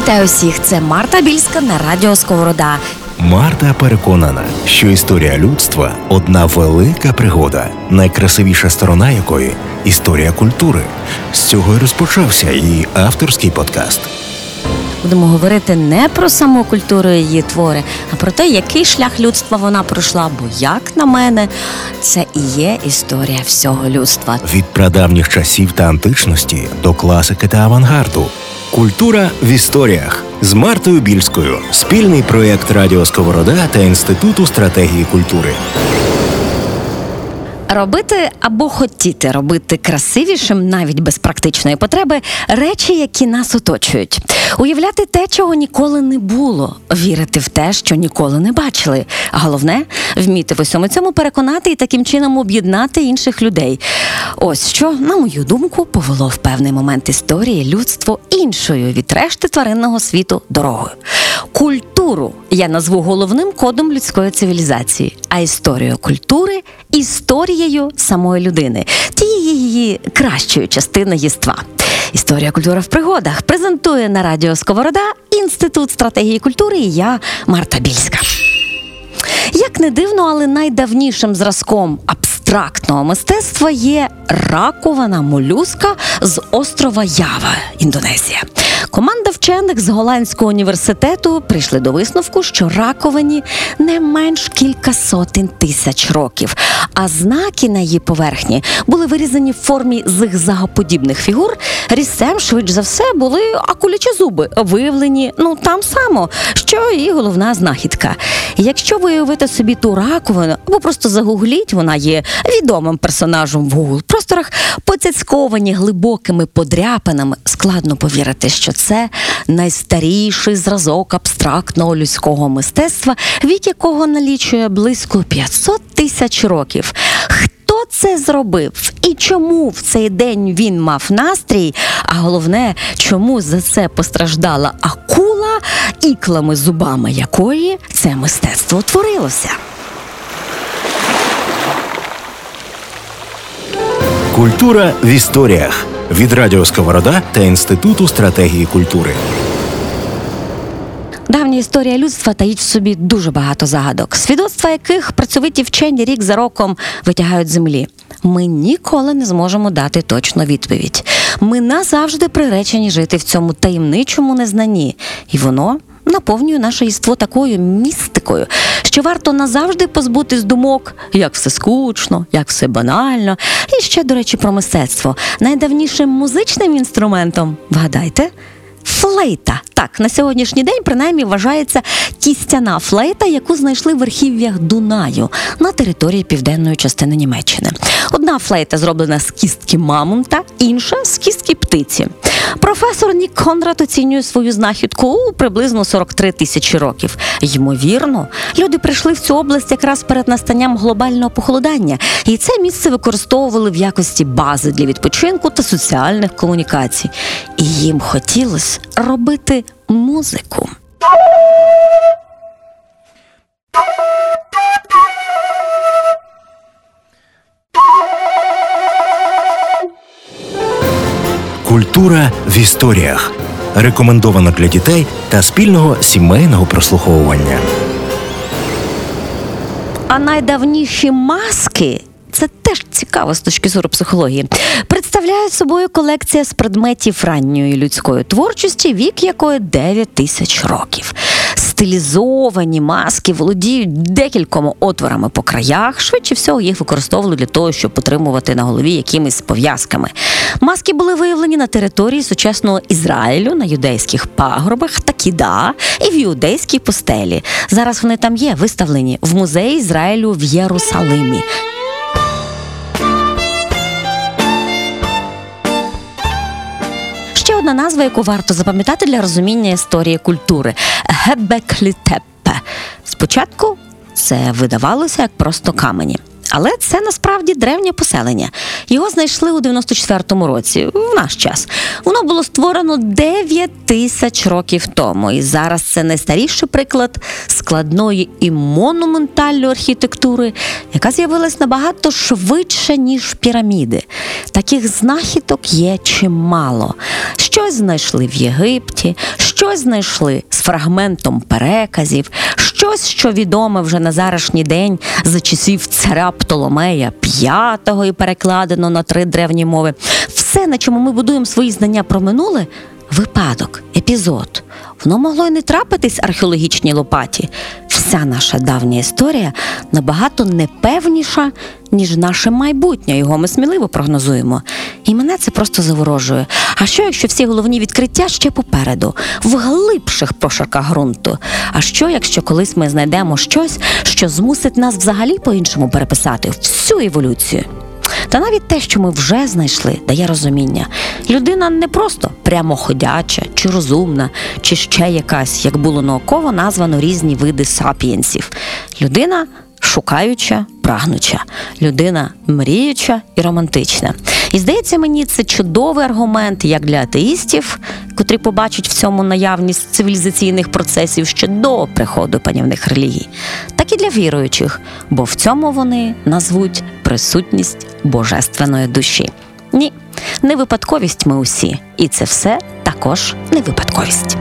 Вітаю всіх! Це Марта Більська на радіо Сковорода. Марта переконана, що історія людства одна велика пригода, найкрасивіша сторона якої історія культури. З цього й розпочався її авторський подкаст. Будемо говорити не про саму культуру її твори, а про те, який шлях людства вона пройшла. Бо, як на мене, це і є історія всього людства. Від прадавніх часів та античності до класики та авангарду. Культура в історіях з Мартою Більською. Спільний проєкт Радіо Сковорода та Інституту стратегії культури. Робити або хотіти робити красивішим, навіть без практичної потреби, речі, які нас оточують, уявляти те, чого ніколи не було, вірити в те, що ніколи не бачили. Головне вміти в усьому цьому переконати і таким чином об'єднати інших людей. Ось що, на мою думку, повело в певний момент історії людство іншою від решти тваринного світу дорогою. Культуру я назву головним кодом людської цивілізації, а історію культури історією самої людини, тієї її кращої частини єства. Історія культури в пригодах презентує на радіо Сковорода Інститут стратегії культури і я Марта Більська. Як не дивно, але найдавнішим зразком абстрактного мистецтва є ракована молюска з острова Ява, Індонезія. Команда вчених з голландського університету прийшли до висновку, що раковані не менш кілька сотень тисяч років, а знаки на її поверхні були вирізані в формі зигзагоподібних фігур. Різцем, швидше за все, були акулячі зуби, виявлені ну там само, що і головна знахідка. Якщо виявити собі ту раковину, або просто загугліть, вона є відомим персонажем в Google просторах, поцяцьковані глибокими подряпинами, складно повірити, що це найстаріший зразок абстрактного людського мистецтва, вік якого налічує близько 500 тисяч років. Хто це зробив і чому в цей день він мав настрій? А головне, чому за це постраждала акула, іклами зубами якої це мистецтво утворилося? Культура в історіях від Радіо Сковорода та Інституту стратегії культури. Давня історія людства таїть в собі дуже багато загадок, свідоцтва яких працьовиті вчені рік за роком витягають землі. Ми ніколи не зможемо дати точну відповідь. Ми назавжди приречені жити в цьому таємничому незнанні, і воно. Наповнює наше єство такою містикою, що варто назавжди позбутись думок, як все скучно, як все банально. І ще, до речі, про мистецтво. Найдавнішим музичним інструментом, вгадайте, Флейта. Так, на сьогоднішній день принаймні вважається кістяна флейта, яку знайшли в верхів'ях Дунаю на території південної частини Німеччини. Одна флейта зроблена з кістки мамонта, інша з кістки птиці. Професор Нік Конрад оцінює свою знахідку у приблизно 43 тисячі років. Ймовірно, люди прийшли в цю область якраз перед настанням глобального похолодання, і це місце використовували в якості бази для відпочинку та соціальних комунікацій. І їм хотілося робити музику. Культура в історіях рекомендовано для дітей та спільного сімейного прослуховування. А найдавніші маски. Це теж цікаво з точки зору психології. Представляють собою колекція з предметів ранньої людської творчості, вік якої 9 тисяч років. Стилізовані маски володіють декількома отворами по краях. Швидше всього їх використовували для того, щоб потримувати на голові якимись пов'язками. Маски були виявлені на території сучасного Ізраїлю, на юдейських пагорбах, Такіда і в юдейській постелі. Зараз вони там є виставлені в музеї Ізраїлю в Єрусалимі. Одна назва, яку варто запам'ятати для розуміння історії культури Гебеклітеппе. Спочатку це видавалося як просто камені. Але це насправді древнє поселення. Його знайшли у 94-му році, в наш час. Воно було створено 9 тисяч років тому. І зараз це найстаріший приклад складної і монументальної архітектури, яка з'явилась набагато швидше, ніж піраміди. Таких знахідок є чимало. Щось знайшли в Єгипті, щось знайшли з фрагментом переказів, щось, що відоме вже на зарашній день за часів царя Птоломея V і перекладено на три древні мови. Все, на чому ми будуємо свої знання про минуле, випадок, епізод. Воно могло й не трапитись археологічній лопаті. Вся наша давня історія набагато непевніша, ніж наше майбутнє. Його ми сміливо прогнозуємо. І мене це просто заворожує. А що, якщо всі головні відкриття ще попереду, в глибших прошарках ґрунту? А що, якщо колись ми знайдемо щось, що змусить нас взагалі по-іншому переписати всю еволюцію? Та навіть те, що ми вже знайшли, дає розуміння. Людина не просто прямоходяча, чи розумна, чи ще якась, як було науково названо різні види сапієнсів. Людина шукаюча, прагнуча, людина мріюча і романтична. І здається мені, це чудовий аргумент як для атеїстів, котрі побачать в цьому наявність цивілізаційних процесів ще до приходу панівних релігій, і для віруючих, бо в цьому вони назвуть присутність божественної душі. Ні, не випадковість ми усі, і це все також не випадковість.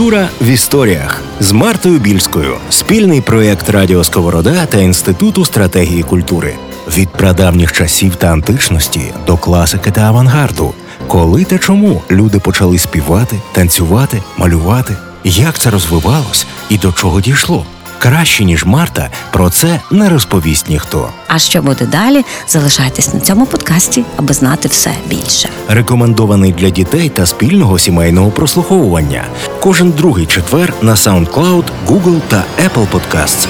Культура в історіях з Мартою Більською. Спільний проєкт Радіо Сковорода та Інституту стратегії культури. Від прадавніх часів та античності до класики та авангарду. Коли та чому люди почали співати, танцювати, малювати? Як це розвивалось і до чого дійшло? Краще ніж Марта про це не розповість ніхто. А що буде далі? Залишайтесь на цьому подкасті, аби знати все більше. Рекомендований для дітей та спільного сімейного прослуховування. Кожен другий четвер на SoundCloud, Google та Apple Podcasts.